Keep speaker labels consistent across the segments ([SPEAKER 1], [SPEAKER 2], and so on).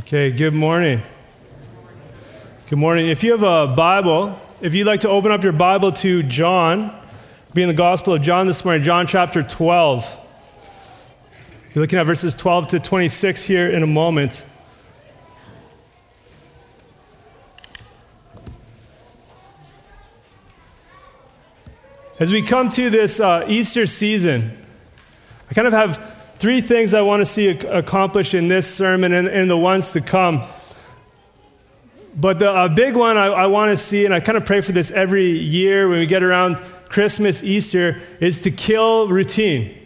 [SPEAKER 1] Okay, good morning. Good morning. If you have a Bible, if you'd like to open up your Bible to John, be in the Gospel of John this morning, John chapter 12. You're looking at verses 12 to 26 here in a moment. As we come to this uh, Easter season, I kind of have three things I want to see accomplished in this sermon and, and the ones to come. But the big one I, I want to see, and I kind of pray for this every year when we get around Christmas, Easter, is to kill routine.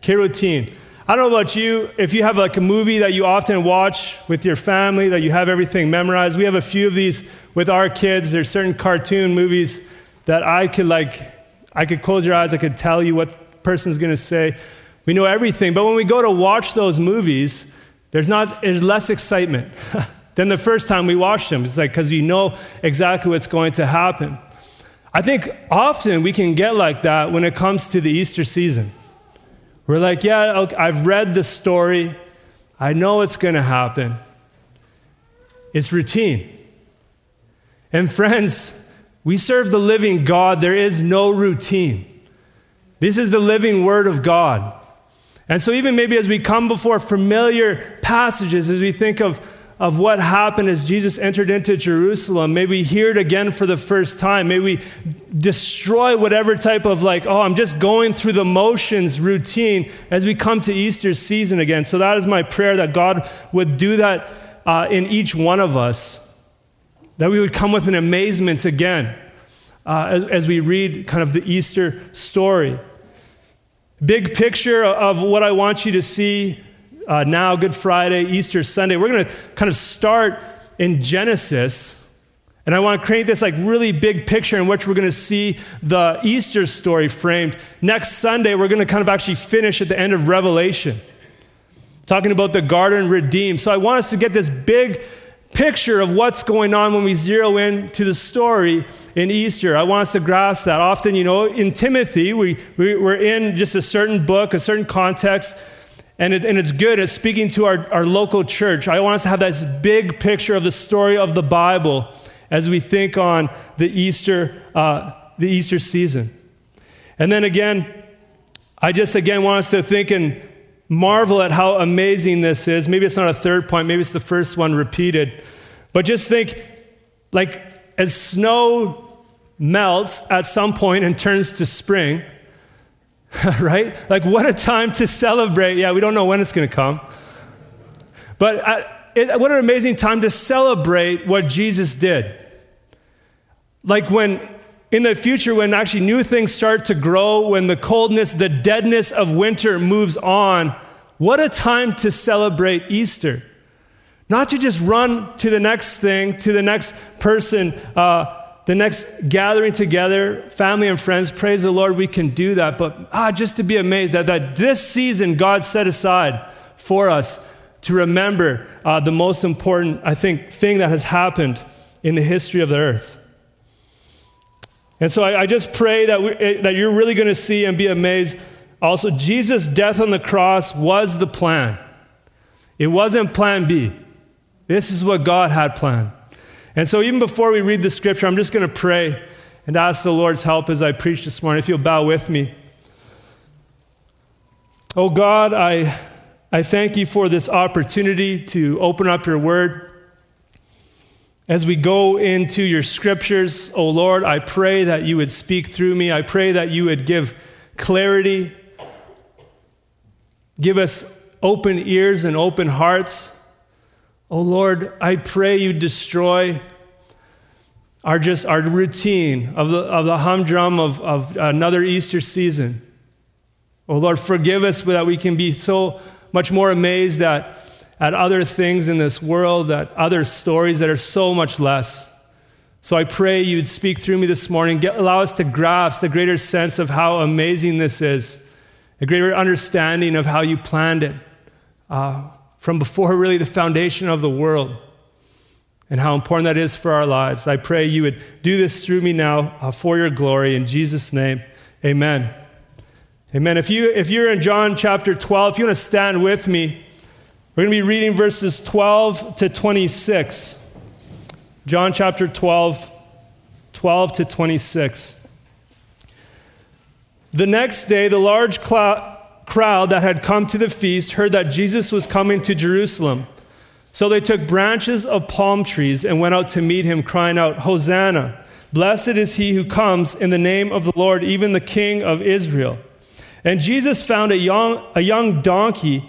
[SPEAKER 1] Kill routine. I don't know about you, if you have like a movie that you often watch with your family, that you have everything memorized. We have a few of these with our kids. There's certain cartoon movies that I could like, I could close your eyes, I could tell you what person's going to say. We know everything. But when we go to watch those movies, there's, not, there's less excitement than the first time we watched them. It's like because you know exactly what's going to happen. I think often we can get like that when it comes to the Easter season. We're like, yeah, okay, I've read the story, I know it's going to happen. It's routine. And friends, we serve the living God. There is no routine. This is the living Word of God. And so, even maybe as we come before familiar passages, as we think of, of what happened as Jesus entered into Jerusalem, may we hear it again for the first time. May we destroy whatever type of like, oh, I'm just going through the motions routine as we come to Easter season again. So, that is my prayer that God would do that uh, in each one of us, that we would come with an amazement again uh, as, as we read kind of the Easter story. Big picture of what I want you to see uh, now, Good Friday, Easter Sunday. We're going to kind of start in Genesis. And I want to create this like really big picture in which we're going to see the Easter story framed. Next Sunday, we're going to kind of actually finish at the end of Revelation, talking about the garden redeemed. So I want us to get this big picture of what's going on when we zero in to the story in Easter. I want us to grasp that. Often, you know, in Timothy, we, we, we're in just a certain book, a certain context, and, it, and it's good. It's speaking to our, our local church. I want us to have this big picture of the story of the Bible as we think on the Easter, uh, the Easter season. And then again, I just again want us to think and marvel at how amazing this is. Maybe it's not a third point, maybe it's the first one repeated. But just think like as snow melts at some point and turns to spring, right? Like, what a time to celebrate. Yeah, we don't know when it's going to come. But uh, it, what an amazing time to celebrate what Jesus did. Like, when in the future, when actually new things start to grow, when the coldness, the deadness of winter moves on, what a time to celebrate Easter. Not to just run to the next thing, to the next person, uh, the next gathering together, family and friends. Praise the Lord, we can do that. But ah, just to be amazed that, that this season God set aside for us to remember uh, the most important, I think, thing that has happened in the history of the earth. And so I, I just pray that, we, that you're really going to see and be amazed. Also, Jesus' death on the cross was the plan. It wasn't plan B. This is what God had planned. And so, even before we read the scripture, I'm just going to pray and ask the Lord's help as I preach this morning. If you'll bow with me. Oh God, I, I thank you for this opportunity to open up your word. As we go into your scriptures, oh Lord, I pray that you would speak through me. I pray that you would give clarity, give us open ears and open hearts Oh Lord, I pray you destroy our just our routine of the, of the humdrum of, of another Easter season. Oh Lord, forgive us that we can be so much more amazed at, at other things in this world, at other stories that are so much less. So I pray you'd speak through me this morning, get, allow us to grasp the greater sense of how amazing this is, a greater understanding of how you planned it. Uh, from before really the foundation of the world and how important that is for our lives. I pray you would do this through me now uh, for your glory. In Jesus' name, amen. Amen. If, you, if you're in John chapter 12, if you want to stand with me, We're going to be reading verses 12 to 26. John chapter 12, 12 to 26. The next day, the large crowd that had come to the feast heard that Jesus was coming to Jerusalem. So they took branches of palm trees and went out to meet him, crying out, Hosanna! Blessed is he who comes in the name of the Lord, even the King of Israel. And Jesus found a young, a young donkey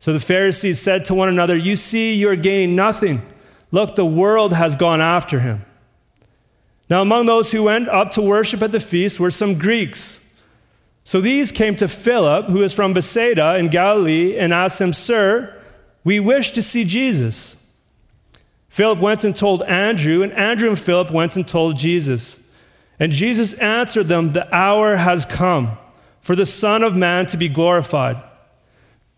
[SPEAKER 1] So the Pharisees said to one another, You see, you are gaining nothing. Look, the world has gone after him. Now, among those who went up to worship at the feast were some Greeks. So these came to Philip, who is from Bethsaida in Galilee, and asked him, Sir, we wish to see Jesus. Philip went and told Andrew, and Andrew and Philip went and told Jesus. And Jesus answered them, The hour has come for the Son of Man to be glorified.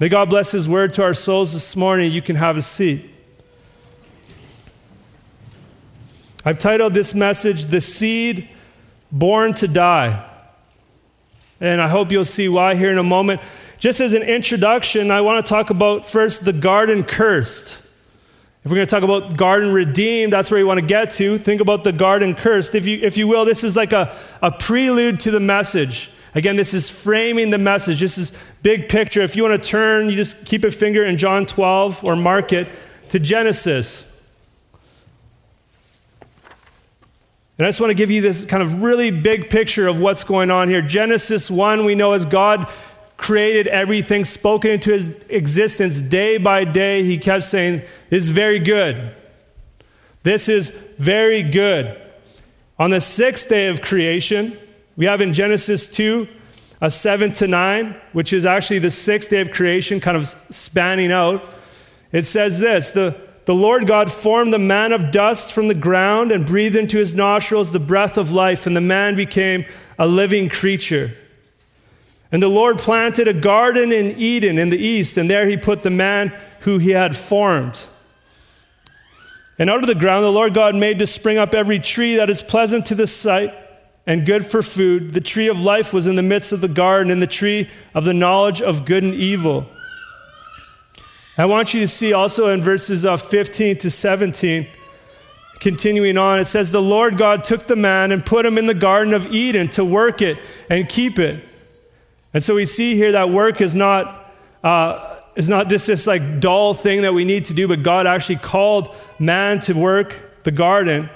[SPEAKER 1] May God bless His word to our souls this morning. You can have a seat. I've titled this message, The Seed Born to Die. And I hope you'll see why here in a moment. Just as an introduction, I want to talk about first the garden cursed. If we're going to talk about garden redeemed, that's where you want to get to. Think about the garden cursed. If you, if you will, this is like a, a prelude to the message. Again, this is framing the message. This is big picture. If you want to turn, you just keep a finger in John 12 or mark it to Genesis. And I just want to give you this kind of really big picture of what's going on here. Genesis 1, we know as God created everything, spoken into his existence day by day, he kept saying, This is very good. This is very good. On the sixth day of creation, we have in Genesis 2 a 7 to 9, which is actually the sixth day of creation, kind of spanning out. It says this the, the Lord God formed the man of dust from the ground and breathed into his nostrils the breath of life, and the man became a living creature. And the Lord planted a garden in Eden in the east, and there he put the man who he had formed. And out of the ground the Lord God made to spring up every tree that is pleasant to the sight and good for food. The tree of life was in the midst of the garden, and the tree of the knowledge of good and evil. I want you to see also in verses uh, 15 to 17, continuing on, it says, The Lord God took the man and put him in the Garden of Eden to work it and keep it. And so we see here that work is not. Uh, is not this, this like dull thing that we need to do, but God actually called man to work the garden.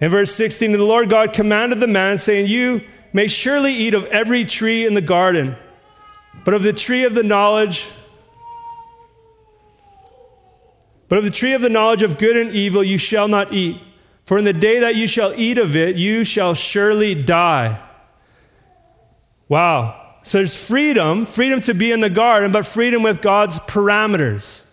[SPEAKER 1] In verse 16, the Lord God commanded the man, saying, You may surely eat of every tree in the garden, but of the tree of the knowledge, but of the tree of the knowledge of good and evil you shall not eat. For in the day that you shall eat of it, you shall surely die. Wow. So there's freedom, freedom to be in the garden, but freedom with God's parameters.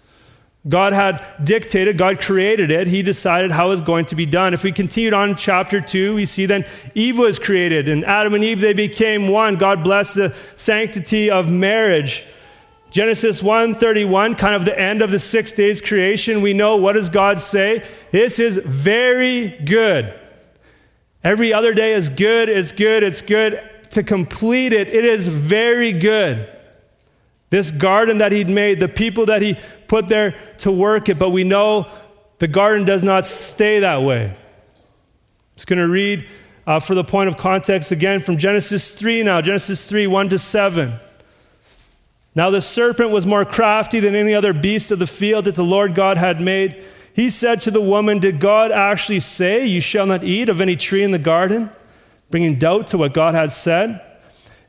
[SPEAKER 1] God had dictated, God created it. He decided how it was going to be done. If we continued on chapter 2, we see then Eve was created, and Adam and Eve, they became one. God blessed the sanctity of marriage. Genesis 1:31, kind of the end of the 6 days creation, we know what does God say? This is very good. Every other day is good, it's good, it's good. To complete it, it is very good. This garden that he'd made, the people that he put there to work it, but we know the garden does not stay that way. Just going to read uh, for the point of context again from Genesis 3 now, Genesis 3 1 to 7. Now the serpent was more crafty than any other beast of the field that the Lord God had made. he said to the woman, Did God actually say, You shall not eat of any tree in the garden? Bringing doubt to what God had said.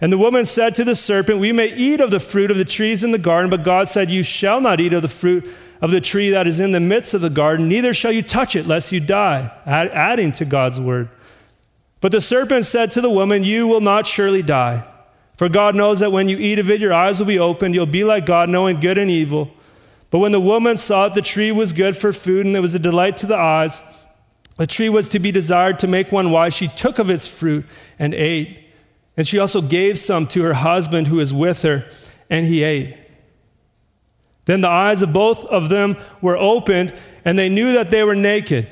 [SPEAKER 1] And the woman said to the serpent, We may eat of the fruit of the trees in the garden, but God said, You shall not eat of the fruit of the tree that is in the midst of the garden, neither shall you touch it, lest you die. Add, adding to God's word. But the serpent said to the woman, You will not surely die. For God knows that when you eat of it, your eyes will be opened. You'll be like God, knowing good and evil. But when the woman saw that the tree was good for food and it was a delight to the eyes, the tree was to be desired to make one wise, she took of its fruit and ate. And she also gave some to her husband who was with her, and he ate. Then the eyes of both of them were opened, and they knew that they were naked.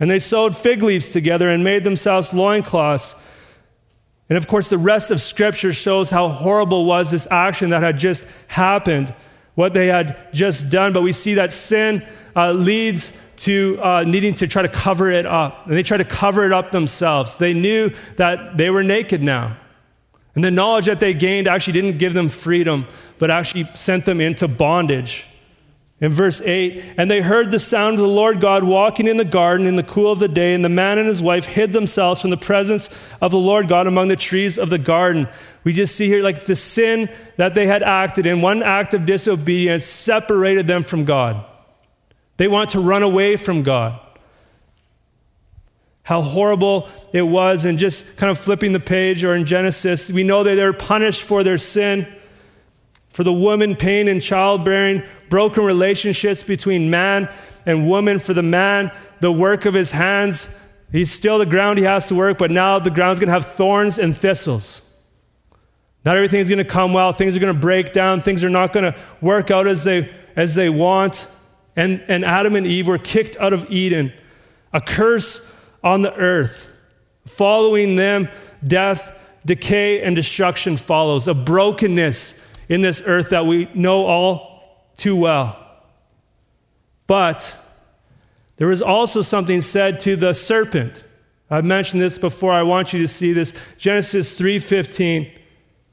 [SPEAKER 1] And they sewed fig leaves together and made themselves loincloths. And of course, the rest of Scripture shows how horrible was this action that had just happened what they had just done, but we see that sin uh, leads to uh, needing to try to cover it up. And they tried to cover it up themselves. They knew that they were naked now. And the knowledge that they gained actually didn't give them freedom, but actually sent them into bondage. In verse 8, and they heard the sound of the Lord God walking in the garden in the cool of the day, and the man and his wife hid themselves from the presence of the Lord God among the trees of the garden. We just see here like the sin that they had acted in, one act of disobedience separated them from God. They want to run away from God. How horrible it was, and just kind of flipping the page or in Genesis, we know that they're punished for their sin for the woman, pain in childbearing, broken relationships between man and woman. For the man, the work of his hands. He's still the ground he has to work, but now the ground's going to have thorns and thistles. Not everything's going to come well. Things are going to break down. Things are not going to work out as they, as they want. And, and Adam and Eve were kicked out of Eden. A curse on the earth. Following them, death, decay, and destruction follows. A brokenness in this earth that we know all too well. But there was also something said to the serpent. I've mentioned this before. I want you to see this. Genesis 3:15.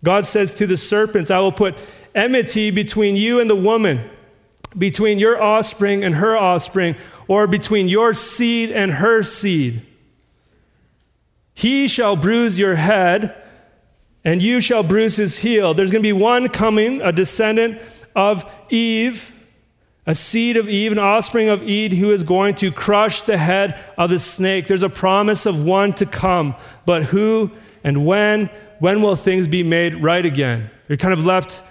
[SPEAKER 1] God says to the serpent, I will put enmity between you and the woman, between your offspring and her offspring, or between your seed and her seed. He shall bruise your head, and you shall bruise his heel. There's going to be one coming, a descendant of Eve, a seed of Eve, an offspring of Eve, who is going to crush the head of the snake. There's a promise of one to come, but who and when? When will things be made right again? You're kind of left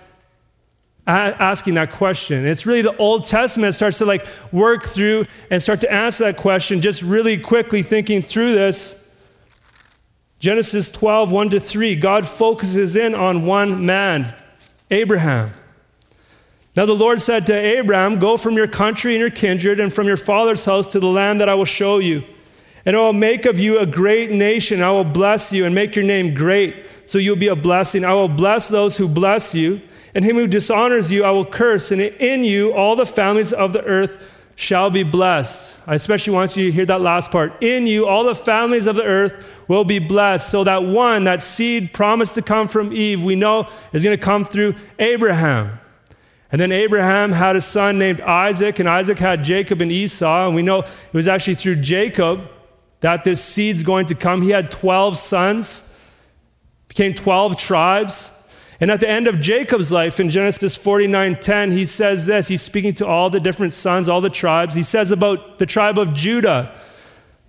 [SPEAKER 1] asking that question. It's really the Old Testament starts to like work through and start to answer that question just really quickly thinking through this. Genesis 12, 1 to 3, God focuses in on one man, Abraham. Now the Lord said to Abraham, Go from your country and your kindred and from your father's house to the land that I will show you. And I will make of you a great nation. I will bless you and make your name great, so you'll be a blessing. I will bless those who bless you, and him who dishonors you I will curse. And in you all the families of the earth shall be blessed. I especially want you to hear that last part. In you all the families of the earth will be blessed. So that one, that seed promised to come from Eve, we know is going to come through Abraham. And then Abraham had a son named Isaac, and Isaac had Jacob and Esau. And we know it was actually through Jacob that this seed's going to come. He had 12 sons, became 12 tribes. And at the end of Jacob's life in Genesis 49:10, he says this. He's speaking to all the different sons, all the tribes. He says about the tribe of Judah,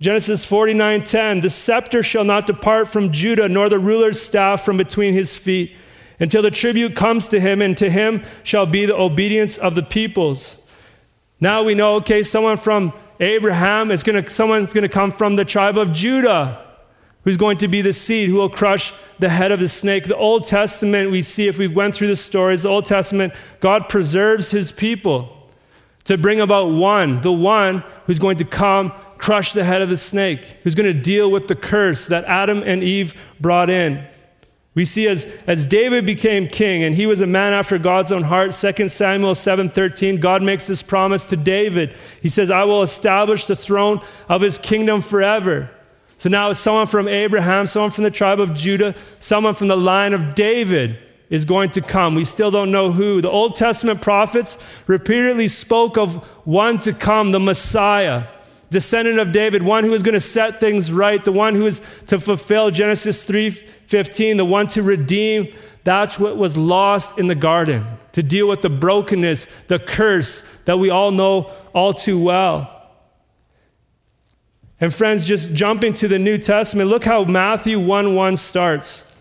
[SPEAKER 1] Genesis 49:10, the scepter shall not depart from Judah, nor the ruler's staff from between his feet, until the tribute comes to him, and to him shall be the obedience of the peoples. Now we know, okay, someone from Abraham, is gonna, someone's gonna come from the tribe of Judah, who's going to be the seed who will crush the head of the snake. The Old Testament, we see if we went through the stories, the Old Testament, God preserves his people to bring about one, the one who's going to come crush the head of the snake, who's going to deal with the curse that Adam and Eve brought in. We see as, as David became king and he was a man after God's own heart, 2 Samuel 7:13, God makes this promise to David. He says, I will establish the throne of his kingdom forever. So now it's someone from Abraham, someone from the tribe of Judah, someone from the line of David is going to come. We still don't know who. The Old Testament prophets repeatedly spoke of one to come, the Messiah, descendant of David, one who is going to set things right, the one who is to fulfill Genesis 3:15, the one to redeem that's what was lost in the garden, to deal with the brokenness, the curse that we all know all too well. And friends, just jumping to the New Testament, look how Matthew 1 1 starts.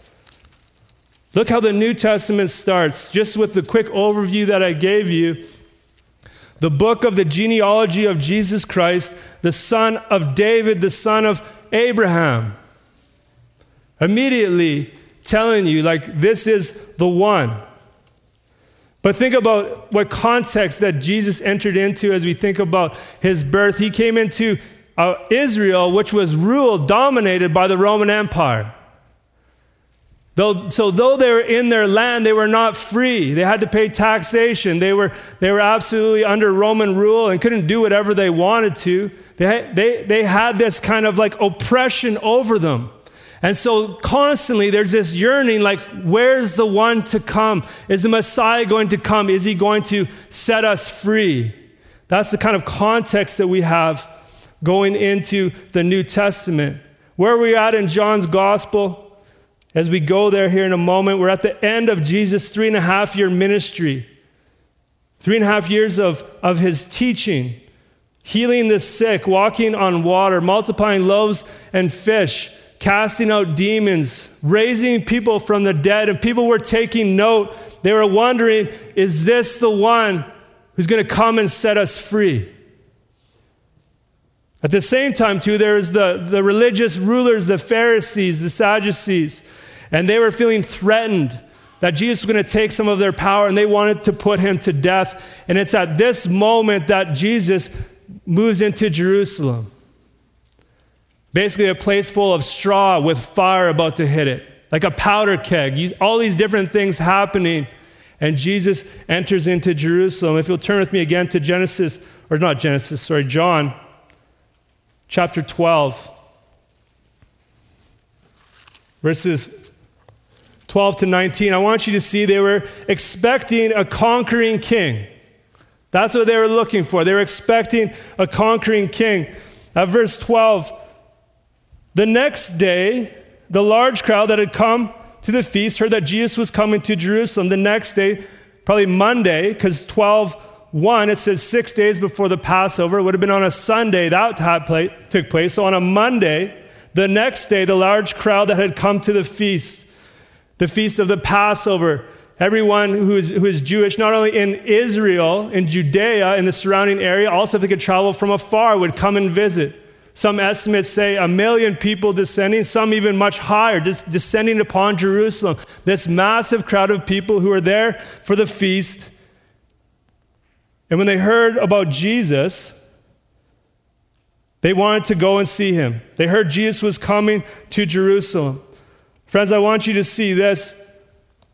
[SPEAKER 1] Look how the New Testament starts, just with the quick overview that I gave you. The book of the genealogy of Jesus Christ, the son of David, the son of Abraham. Immediately telling you, like, this is the one. But think about what context that Jesus entered into as we think about his birth. He came into uh, Israel, which was ruled, dominated by the Roman Empire. Though, so though they were in their land, they were not free. They had to pay taxation. They were, they were absolutely under Roman rule and couldn't do whatever they wanted to. They, they, they had this kind of like oppression over them. And so constantly there's this yearning like, where's the one to come? Is the Messiah going to come? Is he going to set us free? That's the kind of context that we have going into the New Testament. Where are we at in John's gospel? As we go there here in a moment, we're at the end of Jesus' three and a half year ministry. Three and a half years of, of his teaching, healing the sick, walking on water, multiplying loaves and fish, casting out demons, raising people from the dead. And people were taking note. They were wondering, is this the one who's going to come and set us free? At the same time, too, there was the, the religious rulers, the Pharisees, the Sadducees. And they were feeling threatened that Jesus was going to take some of their power and they wanted to put him to death. And it's at this moment that Jesus moves into Jerusalem. Basically, a place full of straw with fire about to hit it, like a powder keg. All these different things happening. And Jesus enters into Jerusalem. If you'll turn with me again to Genesis, or not Genesis, sorry, John chapter 12, verses 12 to 19, I want you to see they were expecting a conquering king. That's what they were looking for. They were expecting a conquering king. At verse 12, the next day, the large crowd that had come to the feast heard that Jesus was coming to Jerusalem. The next day, probably Monday, because 12 1, it says six days before the Passover. It would have been on a Sunday that took place. So on a Monday, the next day, the large crowd that had come to the feast the feast of the Passover. Everyone who is, who is Jewish, not only in Israel, in Judea, in the surrounding area, also if they could travel from afar, would come and visit. Some estimates say a million people descending, some even much higher, just descending upon Jerusalem. This massive crowd of people who are there for the feast. And when they heard about Jesus, they wanted to go and see him. They heard Jesus was coming to Jerusalem. Friends, I want you to see this.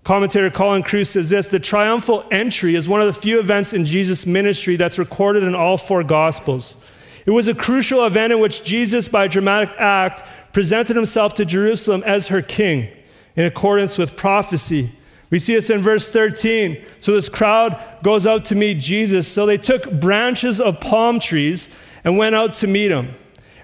[SPEAKER 1] Commentator Colin Kruse says this The triumphal entry is one of the few events in Jesus' ministry that's recorded in all four Gospels. It was a crucial event in which Jesus, by a dramatic act, presented himself to Jerusalem as her king in accordance with prophecy. We see this in verse 13. So this crowd goes out to meet Jesus. So they took branches of palm trees and went out to meet him.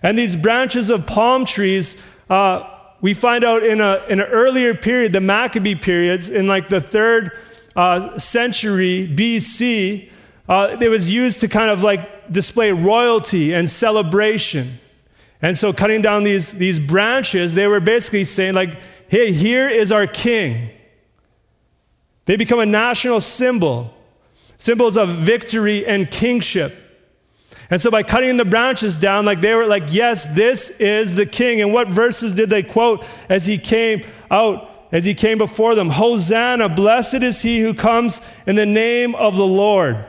[SPEAKER 1] And these branches of palm trees uh, we find out in, a, in an earlier period, the Maccabee periods, in like the third uh, century BC, uh, it was used to kind of like display royalty and celebration. And so, cutting down these, these branches, they were basically saying, like, hey, here is our king. They become a national symbol, symbols of victory and kingship. And so by cutting the branches down, like they were like, yes, this is the king. And what verses did they quote as he came out, as he came before them? Hosanna, blessed is he who comes in the name of the Lord.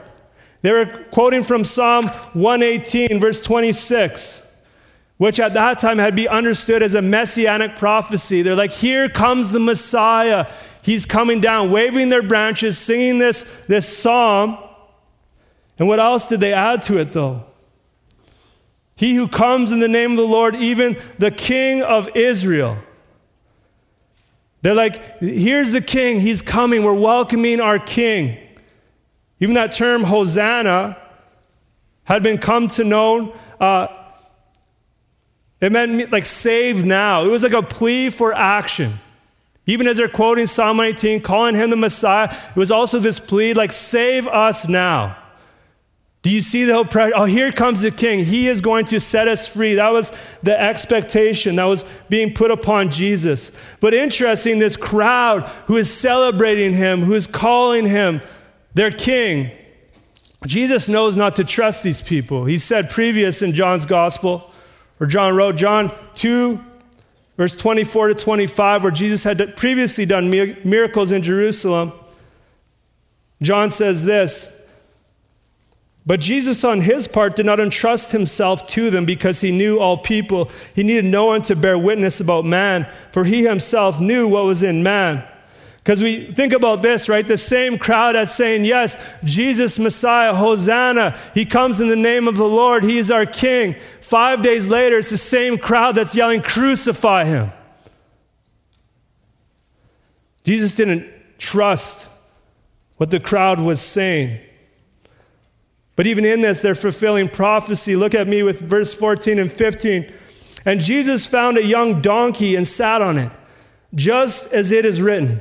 [SPEAKER 1] They were quoting from Psalm 118, verse 26 which at that time had been understood as a messianic prophecy. They're like, here comes the Messiah. He's coming down, waving their branches, singing this, this psalm. And what else did they add to it, though? He who comes in the name of the Lord, even the King of Israel. They're like, here's the king, he's coming, we're welcoming our king. Even that term, Hosanna, had been come to known Uh, it meant like save now. It was like a plea for action. Even as they're quoting Psalm 19, calling him the Messiah, it was also this plea like, save us now. Do you see the oppression? Oh, here comes the king. He is going to set us free. That was the expectation that was being put upon Jesus. But interesting, this crowd who is celebrating him, who is calling him their king, Jesus knows not to trust these people. He said previous in John's gospel, or John wrote, John 2, verse 24 to 25, where Jesus had previously done miracles in Jerusalem. John says this. But Jesus, on his part, did not entrust himself to them because he knew all people. He needed no one to bear witness about man, for he himself knew what was in man. Because we think about this, right? The same crowd that's saying, Yes, Jesus, Messiah, Hosanna, he comes in the name of the Lord, he is our king. Five days later, it's the same crowd that's yelling, Crucify him. Jesus didn't trust what the crowd was saying. But even in this, they're fulfilling prophecy. Look at me with verse 14 and 15. And Jesus found a young donkey and sat on it, just as it is written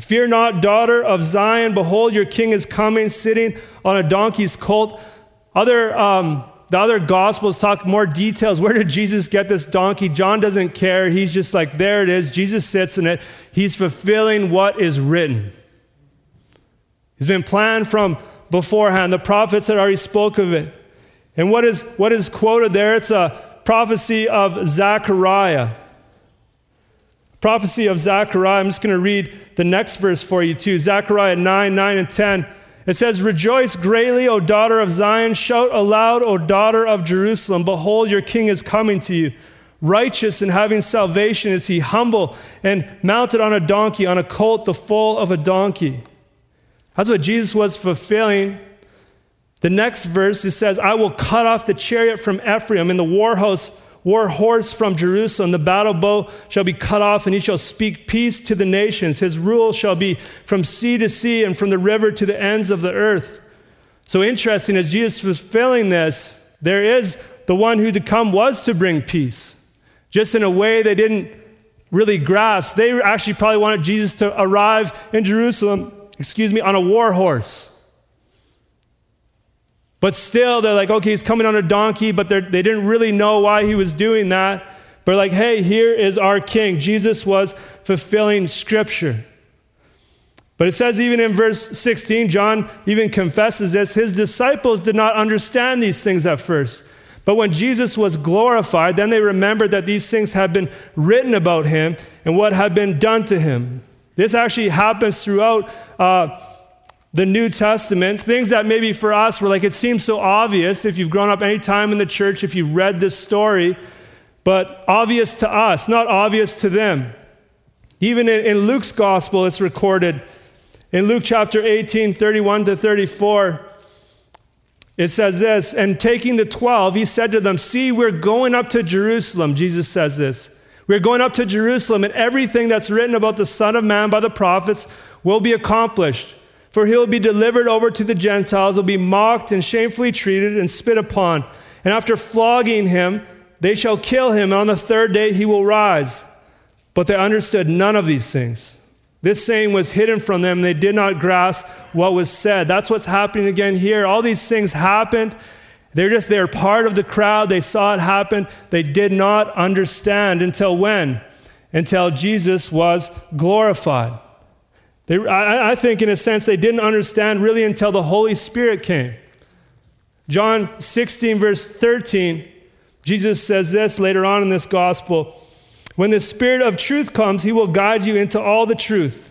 [SPEAKER 1] Fear not, daughter of Zion, behold, your king is coming, sitting on a donkey's colt. Other, um, the other gospels talk more details. Where did Jesus get this donkey? John doesn't care. He's just like, there it is. Jesus sits in it. He's fulfilling what is written. He's been planned from beforehand. The prophets had already spoke of it. And what is, what is quoted there? It's a prophecy of Zechariah. Prophecy of Zechariah. I'm just going to read the next verse for you, too. Zechariah 9, 9, and 10. It says, Rejoice greatly, O daughter of Zion. Shout aloud, O daughter of Jerusalem. Behold, your king is coming to you. Righteous and having salvation is he, humble and mounted on a donkey, on a colt, the foal of a donkey. That's what Jesus was fulfilling. The next verse it says, I will cut off the chariot from Ephraim and the war house, war horse from Jerusalem. The battle bow shall be cut off, and he shall speak peace to the nations. His rule shall be from sea to sea and from the river to the ends of the earth. So interesting, as Jesus was fulfilling this, there is the one who to come was to bring peace. Just in a way they didn't really grasp. They actually probably wanted Jesus to arrive in Jerusalem excuse me, on a war horse. But still, they're like, okay, he's coming on a donkey, but they didn't really know why he was doing that. But like, hey, here is our king. Jesus was fulfilling scripture. But it says, even in verse 16, John even confesses this his disciples did not understand these things at first. But when Jesus was glorified, then they remembered that these things had been written about him and what had been done to him. This actually happens throughout uh, the New Testament. Things that maybe for us were like, it seems so obvious if you've grown up any time in the church, if you've read this story, but obvious to us, not obvious to them. Even in, in Luke's gospel, it's recorded in Luke chapter 18, 31 to 34. It says this, and taking the 12, he said to them, See, we're going up to Jerusalem. Jesus says this. We're going up to Jerusalem, and everything that's written about the Son of Man by the prophets will be accomplished. For he'll be delivered over to the Gentiles, will be mocked and shamefully treated and spit upon. And after flogging him, they shall kill him, and on the third day he will rise. But they understood none of these things. This saying was hidden from them, they did not grasp what was said. That's what's happening again here. All these things happened they're just, they're part of the crowd. They saw it happen. They did not understand until when? Until Jesus was glorified. They, I, I think, in a sense, they didn't understand really until the Holy Spirit came. John 16, verse 13, Jesus says this later on in this gospel When the Spirit of truth comes, he will guide you into all the truth.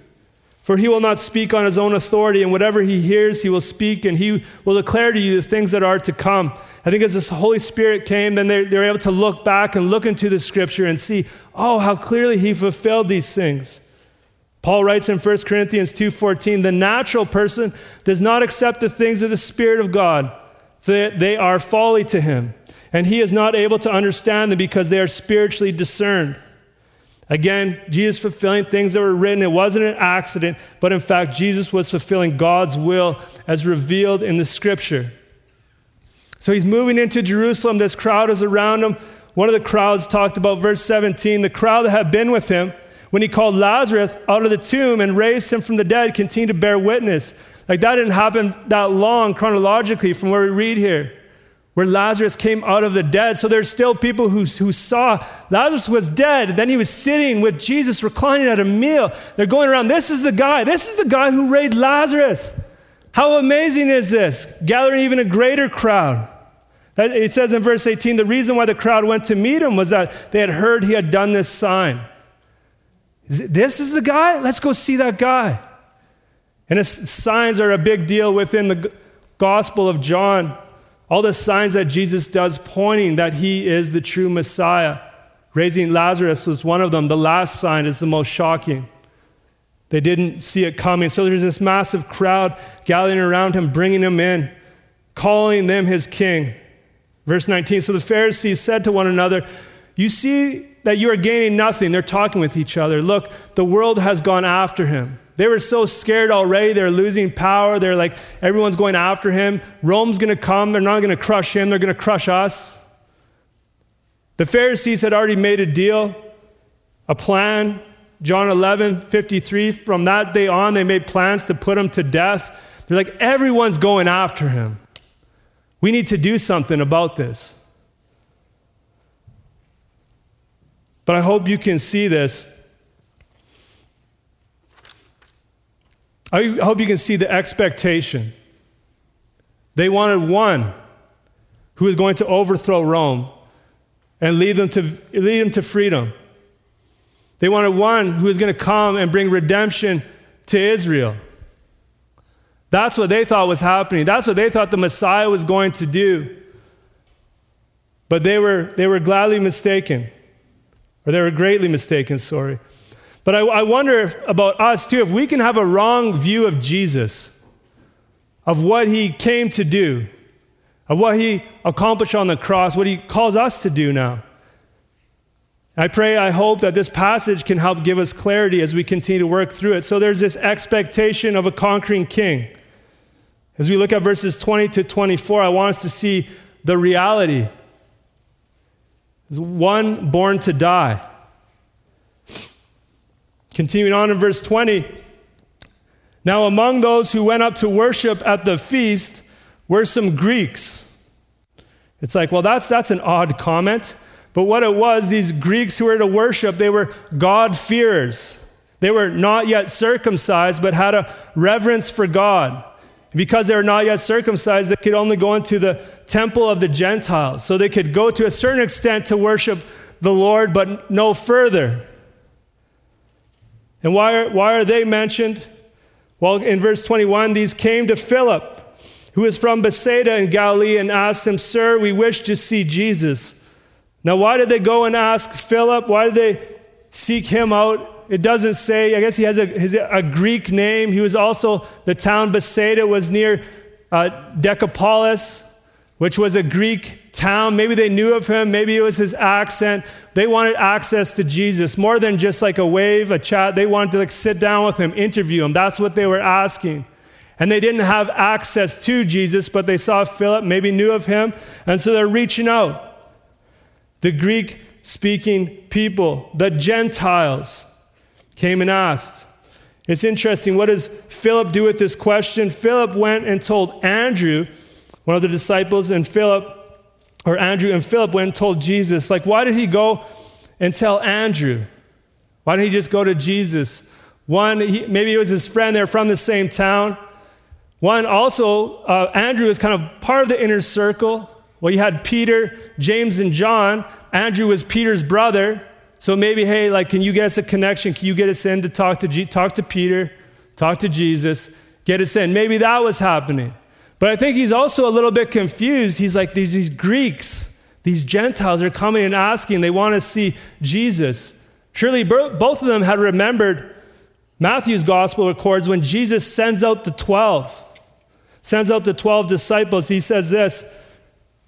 [SPEAKER 1] For he will not speak on his own authority, and whatever he hears, he will speak, and he will declare to you the things that are to come. I think as this Holy Spirit came, then they're, they're able to look back and look into the scripture and see, oh, how clearly he fulfilled these things. Paul writes in 1 Corinthians 2:14, the natural person does not accept the things of the Spirit of God, for they are folly to him, and he is not able to understand them because they are spiritually discerned. Again, Jesus fulfilling things that were written. It wasn't an accident, but in fact, Jesus was fulfilling God's will as revealed in the scripture. So he's moving into Jerusalem. This crowd is around him. One of the crowds talked about verse 17 the crowd that had been with him when he called Lazarus out of the tomb and raised him from the dead continued to bear witness. Like that didn't happen that long chronologically from where we read here where Lazarus came out of the dead. So there's still people who, who saw Lazarus was dead. Then he was sitting with Jesus reclining at a meal. They're going around, this is the guy. This is the guy who raised Lazarus. How amazing is this? Gathering even a greater crowd. It says in verse 18 the reason why the crowd went to meet him was that they had heard he had done this sign. Is this is the guy? Let's go see that guy. And signs are a big deal within the Gospel of John. All the signs that Jesus does pointing that he is the true Messiah. Raising Lazarus was one of them. The last sign is the most shocking. They didn't see it coming. So there's this massive crowd gathering around him, bringing him in, calling them his king. Verse 19 So the Pharisees said to one another, You see that you are gaining nothing. They're talking with each other. Look, the world has gone after him. They were so scared already. They're losing power. They're like, everyone's going after him. Rome's going to come. They're not going to crush him. They're going to crush us. The Pharisees had already made a deal, a plan. John 11, 53. From that day on, they made plans to put him to death. They're like, everyone's going after him. We need to do something about this. But I hope you can see this I hope you can see the expectation. They wanted one who was going to overthrow Rome and lead them to, lead them to freedom. They wanted one who was going to come and bring redemption to Israel. That's what they thought was happening. That's what they thought the Messiah was going to do. But they were, they were gladly mistaken, or they were greatly mistaken, sorry. But I, I wonder if, about us too, if we can have a wrong view of Jesus, of what he came to do, of what he accomplished on the cross, what he calls us to do now. I pray, I hope that this passage can help give us clarity as we continue to work through it. So there's this expectation of a conquering king. As we look at verses 20 to 24, I want us to see the reality. There's one born to die. Continuing on in verse 20. Now, among those who went up to worship at the feast were some Greeks. It's like, well, that's, that's an odd comment. But what it was, these Greeks who were to worship, they were God-fearers. They were not yet circumcised, but had a reverence for God. Because they were not yet circumcised, they could only go into the temple of the Gentiles. So they could go to a certain extent to worship the Lord, but no further. And why are, why are they mentioned? Well, in verse 21, these came to Philip, who is from Bethsaida in Galilee, and asked him, Sir, we wish to see Jesus. Now, why did they go and ask Philip? Why did they seek him out? It doesn't say. I guess he has a, a Greek name. He was also, the town Bethsaida was near uh, Decapolis, which was a Greek town. Maybe they knew of him. Maybe it was his accent. They wanted access to Jesus more than just like a wave, a chat. They wanted to like sit down with him, interview him. That's what they were asking. And they didn't have access to Jesus, but they saw Philip, maybe knew of him, and so they're reaching out. The Greek speaking people, the Gentiles, came and asked. It's interesting. What does Philip do with this question? Philip went and told Andrew one of the disciples and Philip, or Andrew and Philip went and told Jesus, like, why did he go and tell Andrew? Why didn't he just go to Jesus? One, he, maybe it was his friend, they're from the same town. One, also, uh, Andrew is kind of part of the inner circle. Well, you had Peter, James, and John. Andrew was Peter's brother. So maybe, hey, like, can you get us a connection? Can you get us in to talk to, G- talk to Peter, talk to Jesus, get us in? Maybe that was happening. But I think he's also a little bit confused. He's like, these, these Greeks, these Gentiles are coming and asking, they want to see Jesus. Surely both of them had remembered Matthew's gospel records when Jesus sends out the 12, sends out the 12 disciples. He says this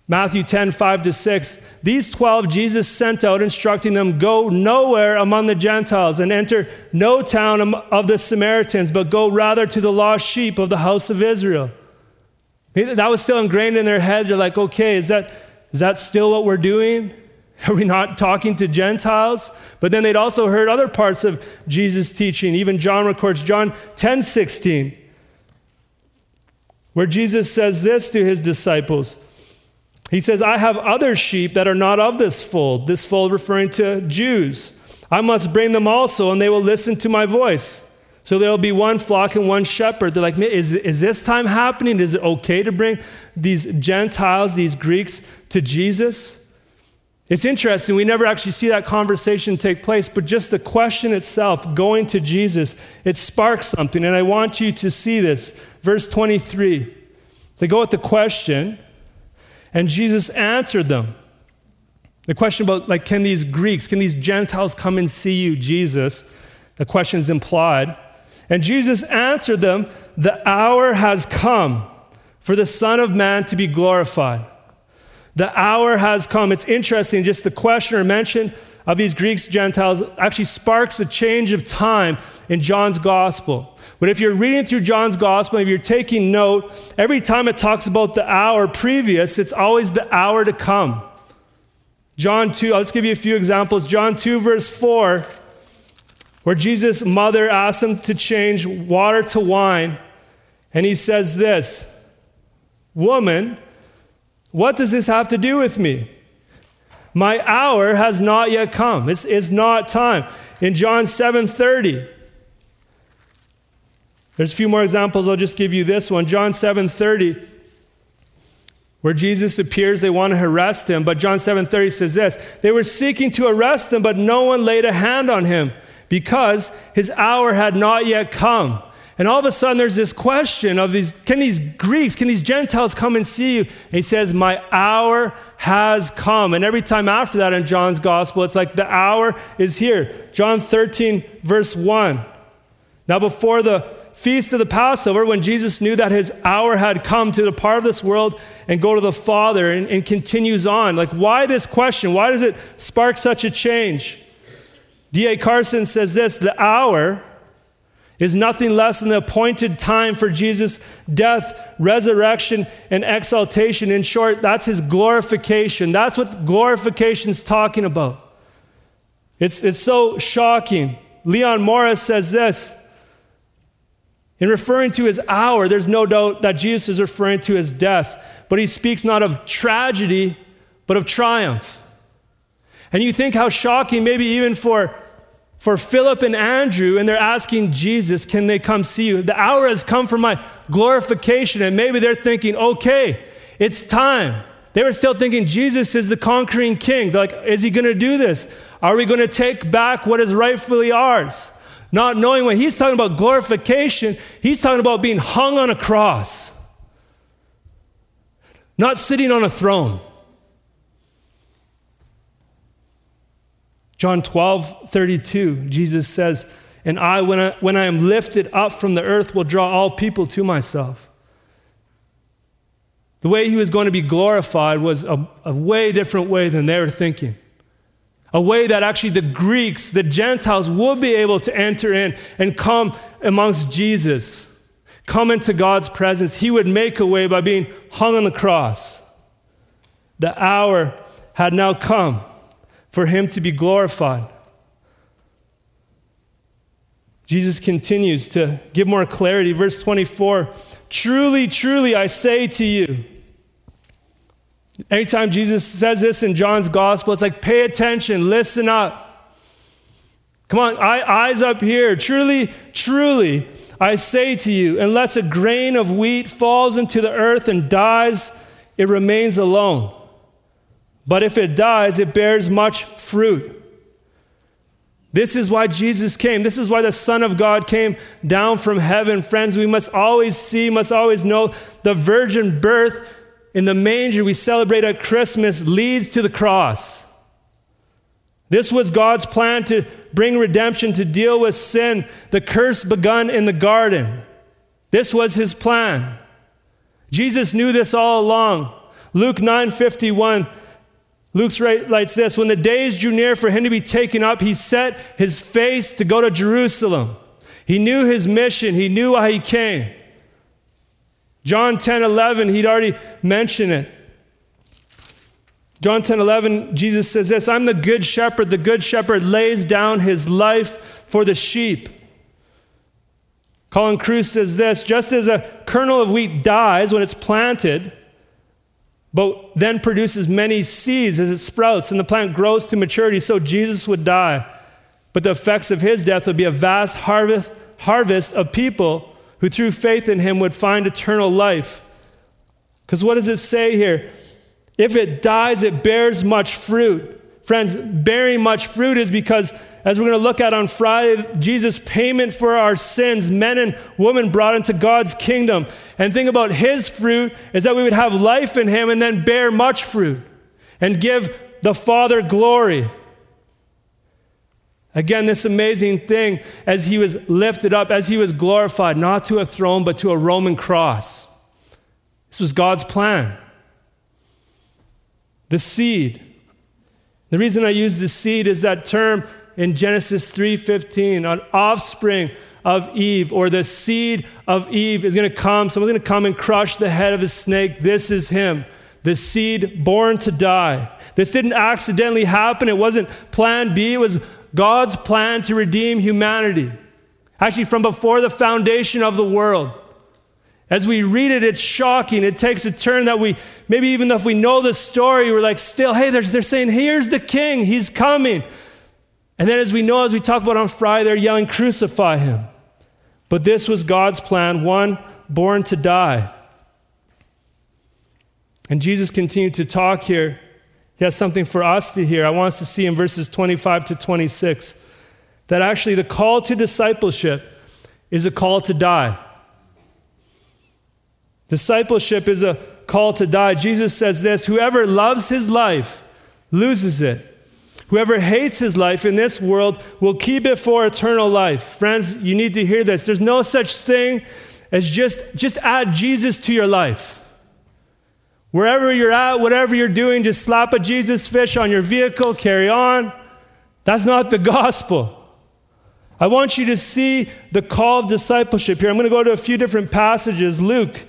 [SPEAKER 1] Matthew 10, 5 to 6. These 12 Jesus sent out, instructing them, Go nowhere among the Gentiles and enter no town of the Samaritans, but go rather to the lost sheep of the house of Israel. That was still ingrained in their head. They're like, Okay, is that, is that still what we're doing? Are we not talking to Gentiles? But then they'd also heard other parts of Jesus' teaching. Even John records John 10, 16, where Jesus says this to his disciples. He says, I have other sheep that are not of this fold, this fold referring to Jews. I must bring them also, and they will listen to my voice. So there will be one flock and one shepherd. They're like, is, is this time happening? Is it okay to bring these Gentiles, these Greeks, to Jesus? It's interesting. We never actually see that conversation take place, but just the question itself, going to Jesus, it sparks something. And I want you to see this. Verse 23. They go with the question, and Jesus answered them. The question about, like, can these Greeks, can these Gentiles come and see you, Jesus? The question is implied. And Jesus answered them, The hour has come for the Son of Man to be glorified. The hour has come. It's interesting, just the question or mention of these Greeks, Gentiles actually sparks a change of time in John's gospel. But if you're reading through John's gospel, if you're taking note, every time it talks about the hour previous, it's always the hour to come. John 2, I'll just give you a few examples. John 2, verse 4, where Jesus' mother asks him to change water to wine, and he says this Woman, what does this have to do with me? My hour has not yet come. It's, it's not time. In John 7 30, there's a few more examples. I'll just give you this one. John 7 30, where Jesus appears, they want to arrest him. But John 7 30 says this They were seeking to arrest him, but no one laid a hand on him because his hour had not yet come. And all of a sudden, there's this question of these can these Greeks, can these Gentiles come and see you? And he says, My hour has come. And every time after that in John's gospel, it's like the hour is here. John 13, verse 1. Now, before the feast of the Passover, when Jesus knew that his hour had come to depart of this world and go to the Father, and, and continues on. Like, why this question? Why does it spark such a change? D.A. Carson says this the hour is nothing less than the appointed time for Jesus' death, resurrection, and exaltation. In short, that's his glorification. That's what glorification is talking about. It's, it's so shocking. Leon Morris says this in referring to his hour, there's no doubt that Jesus is referring to his death, but he speaks not of tragedy, but of triumph. And you think how shocking, maybe even for, for Philip and Andrew, and they're asking Jesus, Can they come see you? The hour has come for my glorification. And maybe they're thinking, Okay, it's time. They were still thinking Jesus is the conquering king. They're like, Is he going to do this? Are we going to take back what is rightfully ours? not knowing when he's talking about glorification, he's talking about being hung on a cross, not sitting on a throne. John 12, 32, Jesus says, And I when, I, when I am lifted up from the earth, will draw all people to myself. The way he was going to be glorified was a, a way different way than they were thinking a way that actually the Greeks, the Gentiles, would be able to enter in and come amongst Jesus, come into God's presence. He would make a way by being hung on the cross. The hour had now come for him to be glorified. Jesus continues to give more clarity. Verse 24 Truly, truly, I say to you, Anytime Jesus says this in John's gospel, it's like, pay attention, listen up. Come on, eyes up here. Truly, truly, I say to you, unless a grain of wheat falls into the earth and dies, it remains alone. But if it dies, it bears much fruit. This is why Jesus came. This is why the Son of God came down from heaven. Friends, we must always see, must always know the virgin birth in the manger we celebrate at Christmas leads to the cross. This was God's plan to bring redemption, to deal with sin, the curse begun in the garden. This was his plan. Jesus knew this all along. Luke 9:51 Luke writes this When the days drew near for him to be taken up, he set his face to go to Jerusalem. He knew his mission, he knew why he came. John 10 11, he'd already mentioned it. John 10 11, Jesus says this I'm the good shepherd. The good shepherd lays down his life for the sheep. Colin Kruse says this just as a kernel of wheat dies when it's planted, but then produces many seeds as it sprouts and the plant grows to maturity, so Jesus would die. But the effects of his death would be a vast harvest, harvest of people who, through faith in him, would find eternal life. Because what does it say here? If it dies, it bears much fruit. Friends, bearing much fruit is because, as we're going to look at on Friday, Jesus' payment for our sins, men and women brought into God's kingdom. And think about his fruit is that we would have life in him and then bear much fruit and give the Father glory. Again, this amazing thing as he was lifted up, as he was glorified, not to a throne, but to a Roman cross. This was God's plan. The seed the reason I use the seed is that term in Genesis 3:15, an offspring of Eve or the seed of Eve is going to come. Someone's going to come and crush the head of a snake. This is him, the seed born to die. This didn't accidentally happen. It wasn't plan B. It was God's plan to redeem humanity. Actually, from before the foundation of the world. As we read it, it's shocking. It takes a turn that we, maybe even if we know the story, we're like, still, hey, they're, they're saying, here's the king, he's coming. And then, as we know, as we talk about on Friday, they're yelling, crucify him. But this was God's plan one born to die. And Jesus continued to talk here. He has something for us to hear. I want us to see in verses 25 to 26 that actually the call to discipleship is a call to die. Discipleship is a call to die. Jesus says this Whoever loves his life loses it. Whoever hates his life in this world will keep it for eternal life. Friends, you need to hear this. There's no such thing as just, just add Jesus to your life. Wherever you're at, whatever you're doing, just slap a Jesus fish on your vehicle, carry on. That's not the gospel. I want you to see the call of discipleship here. I'm going to go to a few different passages. Luke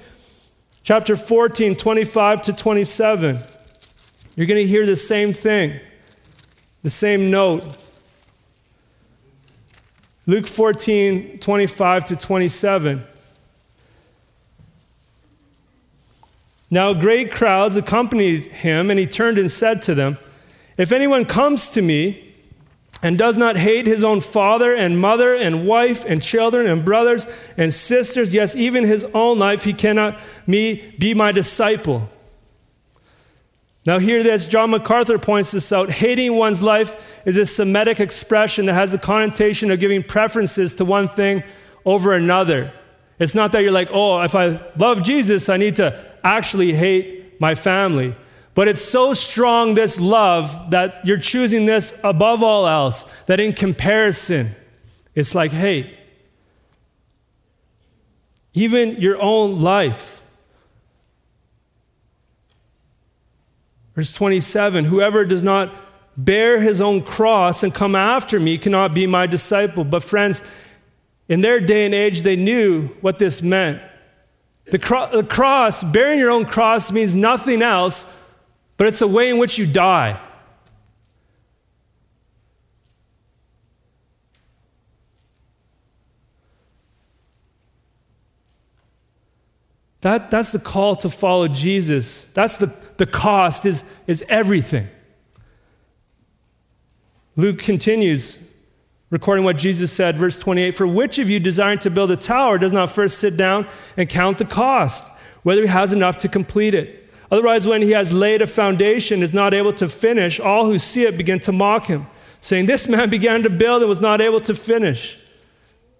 [SPEAKER 1] chapter 14, 25 to 27, you're going to hear the same thing, the same note. Luke 14, 25 to 27. Now, great crowds accompanied him, and he turned and said to them, If anyone comes to me and does not hate his own father and mother and wife and children and brothers and sisters, yes, even his own life, he cannot me be my disciple. Now, here, this John MacArthur points this out. Hating one's life is a Semitic expression that has the connotation of giving preferences to one thing over another. It's not that you're like, oh, if I love Jesus, I need to actually hate my family. But it's so strong, this love, that you're choosing this above all else, that in comparison, it's like, hey, even your own life. Verse 27 Whoever does not bear his own cross and come after me cannot be my disciple. But, friends, in their day and age, they knew what this meant. The, cro- the cross, bearing your own cross, means nothing else but it's a way in which you die. That, that's the call to follow Jesus. That's the, the cost, is, is everything. Luke continues, recording what Jesus said, verse 28 For which of you desiring to build a tower does not first sit down and count the cost, whether he has enough to complete it? Otherwise, when he has laid a foundation, is not able to finish, all who see it begin to mock him, saying, This man began to build and was not able to finish.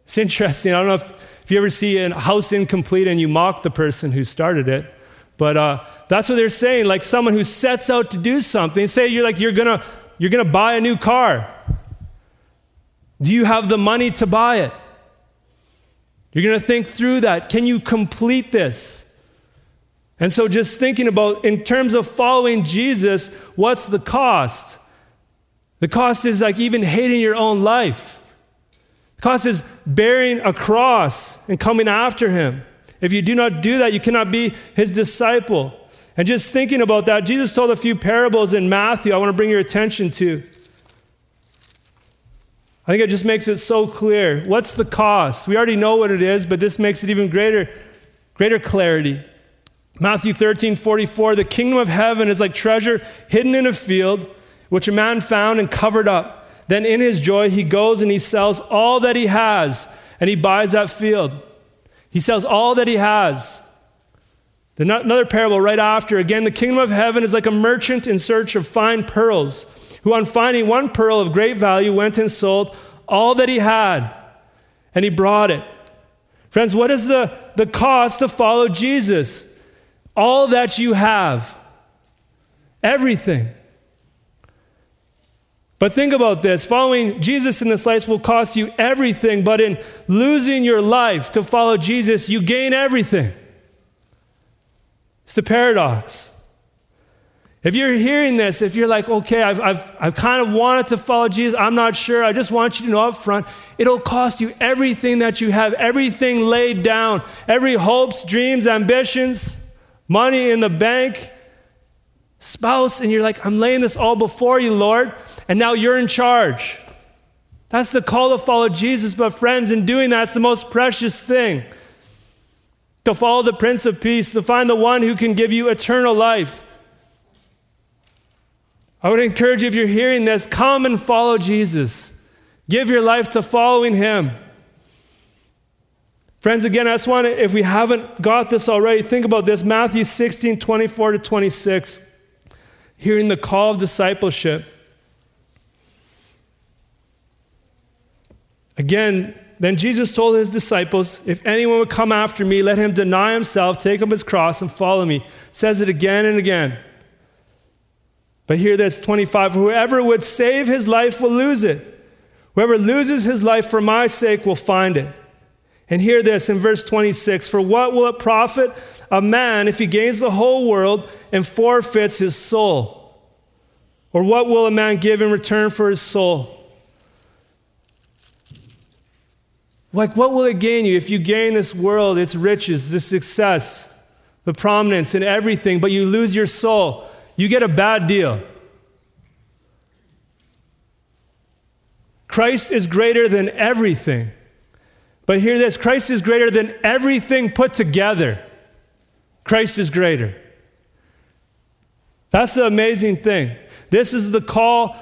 [SPEAKER 1] It's interesting. I don't know if, if you ever see a house incomplete and you mock the person who started it, but uh, that's what they're saying. Like someone who sets out to do something, say you're like, you're gonna, you're gonna buy a new car. Do you have the money to buy it? You're gonna think through that. Can you complete this? And so, just thinking about in terms of following Jesus, what's the cost? The cost is like even hating your own life. The cost is bearing a cross and coming after him. If you do not do that, you cannot be his disciple. And just thinking about that, Jesus told a few parables in Matthew I want to bring your attention to. I think it just makes it so clear. What's the cost? We already know what it is, but this makes it even greater, greater clarity. Matthew 13, 44, the kingdom of heaven is like treasure hidden in a field, which a man found and covered up. Then in his joy, he goes and he sells all that he has, and he buys that field. He sells all that he has. Another parable right after, again, the kingdom of heaven is like a merchant in search of fine pearls, who on finding one pearl of great value went and sold all that he had, and he brought it. Friends, what is the, the cost to follow Jesus? all that you have, everything. But think about this following Jesus in this life will cost you everything, but in losing your life to follow Jesus, you gain everything. It's the paradox. If you're hearing this, if you're like, okay, I've, I've, I've kind of wanted to follow Jesus, I'm not sure, I just want you to know up front, it'll cost you everything that you have, everything laid down, every hopes, dreams, ambitions money in the bank, spouse, and you're like, I'm laying this all before you, Lord, and now you're in charge. That's the call to follow Jesus, but friends, in doing that, it's the most precious thing. To follow the Prince of Peace, to find the one who can give you eternal life. I would encourage you, if you're hearing this, come and follow Jesus. Give your life to following him. Friends, again, I just want to, if we haven't got this already, think about this Matthew 16, 24 to 26. Hearing the call of discipleship. Again, then Jesus told his disciples, If anyone would come after me, let him deny himself, take up his cross, and follow me. Says it again and again. But hear this 25 Whoever would save his life will lose it. Whoever loses his life for my sake will find it. And hear this in verse 26 For what will it profit a man if he gains the whole world and forfeits his soul? Or what will a man give in return for his soul? Like, what will it gain you if you gain this world, its riches, this success, the prominence, and everything, but you lose your soul? You get a bad deal. Christ is greater than everything. But hear this Christ is greater than everything put together. Christ is greater. That's the amazing thing. This is the call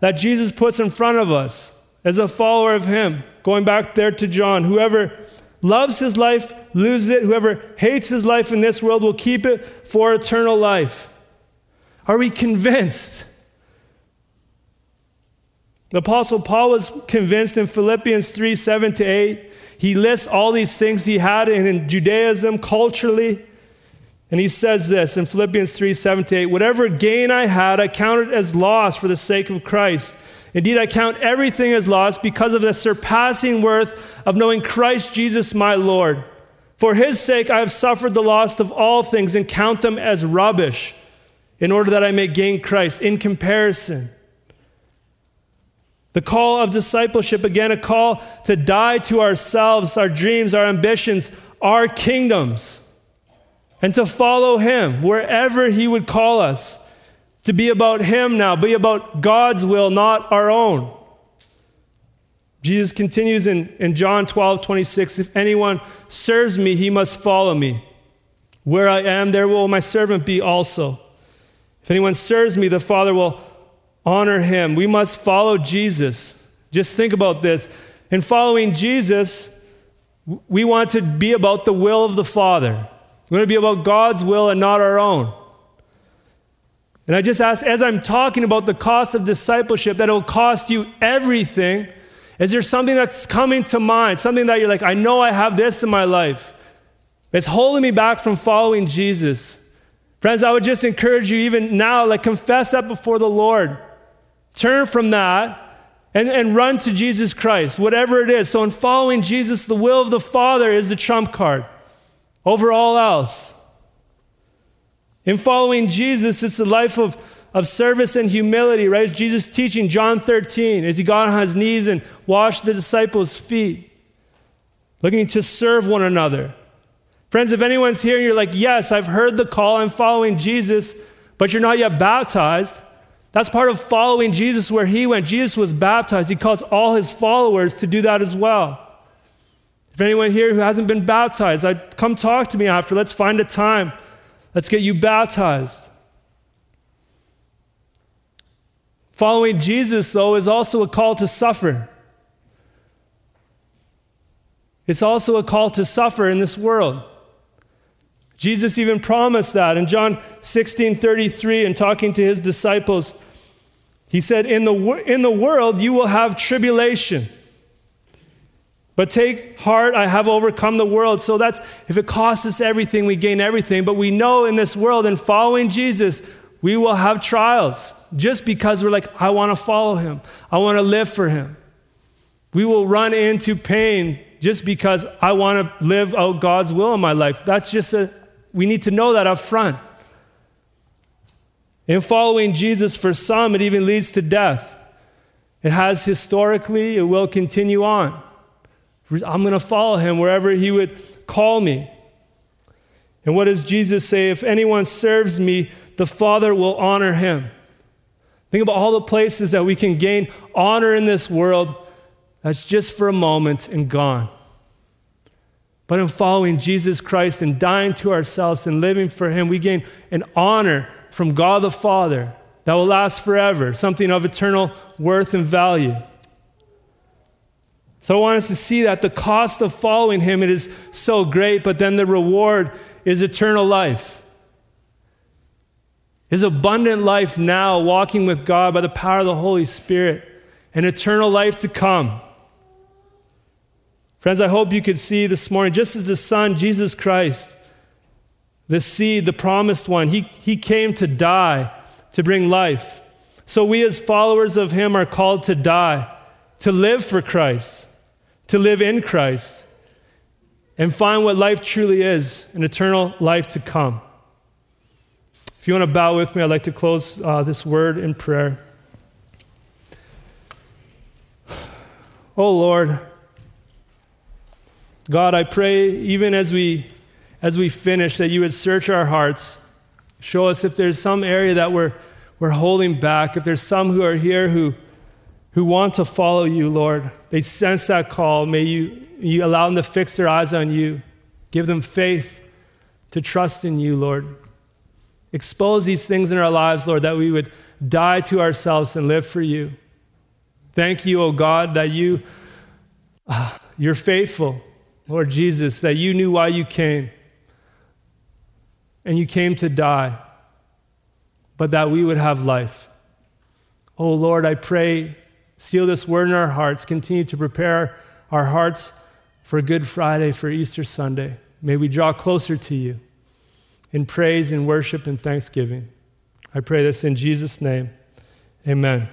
[SPEAKER 1] that Jesus puts in front of us as a follower of Him. Going back there to John, whoever loves his life loses it. Whoever hates his life in this world will keep it for eternal life. Are we convinced? The Apostle Paul was convinced in Philippians 3 7 to 8 he lists all these things he had in Judaism culturally. And he says this in Philippians 3 7 8 Whatever gain I had, I counted as loss for the sake of Christ. Indeed, I count everything as loss because of the surpassing worth of knowing Christ Jesus my Lord. For his sake, I have suffered the loss of all things and count them as rubbish, in order that I may gain Christ. In comparison, the call of discipleship, again, a call to die to ourselves, our dreams, our ambitions, our kingdoms, and to follow Him wherever He would call us. To be about Him now, be about God's will, not our own. Jesus continues in, in John 12, 26 If anyone serves me, he must follow me. Where I am, there will my servant be also. If anyone serves me, the Father will honor him. We must follow Jesus. Just think about this. In following Jesus, we want to be about the will of the Father. We want to be about God's will and not our own. And I just ask, as I'm talking about the cost of discipleship, that it will cost you everything. Is there something that's coming to mind? Something that you're like, I know I have this in my life. It's holding me back from following Jesus. Friends, I would just encourage you, even now, like confess that before the Lord. Turn from that and, and run to Jesus Christ, whatever it is. So, in following Jesus, the will of the Father is the trump card over all else. In following Jesus, it's a life of, of service and humility, right? Jesus teaching John 13 as he got on his knees and washed the disciples' feet, looking to serve one another. Friends, if anyone's here and you're like, yes, I've heard the call, I'm following Jesus, but you're not yet baptized, that's part of following Jesus where he went. Jesus was baptized. He calls all his followers to do that as well. If anyone here who hasn't been baptized, I'd come talk to me after. Let's find a time. Let's get you baptized. Following Jesus, though, is also a call to suffer. It's also a call to suffer in this world. Jesus even promised that in John 16 33, and talking to his disciples, he said, in the, in the world you will have tribulation. But take heart, I have overcome the world. So that's, if it costs us everything, we gain everything. But we know in this world, in following Jesus, we will have trials just because we're like, I want to follow him, I want to live for him. We will run into pain just because I want to live out God's will in my life. That's just a, we need to know that up front. In following Jesus, for some, it even leads to death. It has historically, it will continue on. I'm going to follow him wherever he would call me. And what does Jesus say? If anyone serves me, the Father will honor him. Think about all the places that we can gain honor in this world that's just for a moment and gone. But in following Jesus Christ and dying to ourselves and living for Him, we gain an honor from God the Father that will last forever, something of eternal worth and value. So I want us to see that the cost of following Him it is so great, but then the reward is eternal life. His abundant life now, walking with God by the power of the Holy Spirit, and eternal life to come. Friends, I hope you could see this morning, just as the Son, Jesus Christ, the seed, the promised one, he, he came to die, to bring life. So we, as followers of Him, are called to die, to live for Christ, to live in Christ, and find what life truly is an eternal life to come. If you want to bow with me, I'd like to close uh, this word in prayer. Oh Lord, God, I pray even as we as we finish that you would search our hearts. Show us if there's some area that we're we're holding back. If there's some who are here who who want to follow you, Lord, they sense that call. May you, you allow them to fix their eyes on you. Give them faith to trust in you, Lord. Expose these things in our lives, Lord, that we would die to ourselves and live for you. Thank you, O oh God, that you, uh, you're faithful. Lord Jesus, that you knew why you came. And you came to die, but that we would have life. Oh Lord, I pray, seal this word in our hearts. Continue to prepare our hearts for Good Friday, for Easter Sunday. May we draw closer to you in praise and worship and thanksgiving. I pray this in Jesus' name. Amen.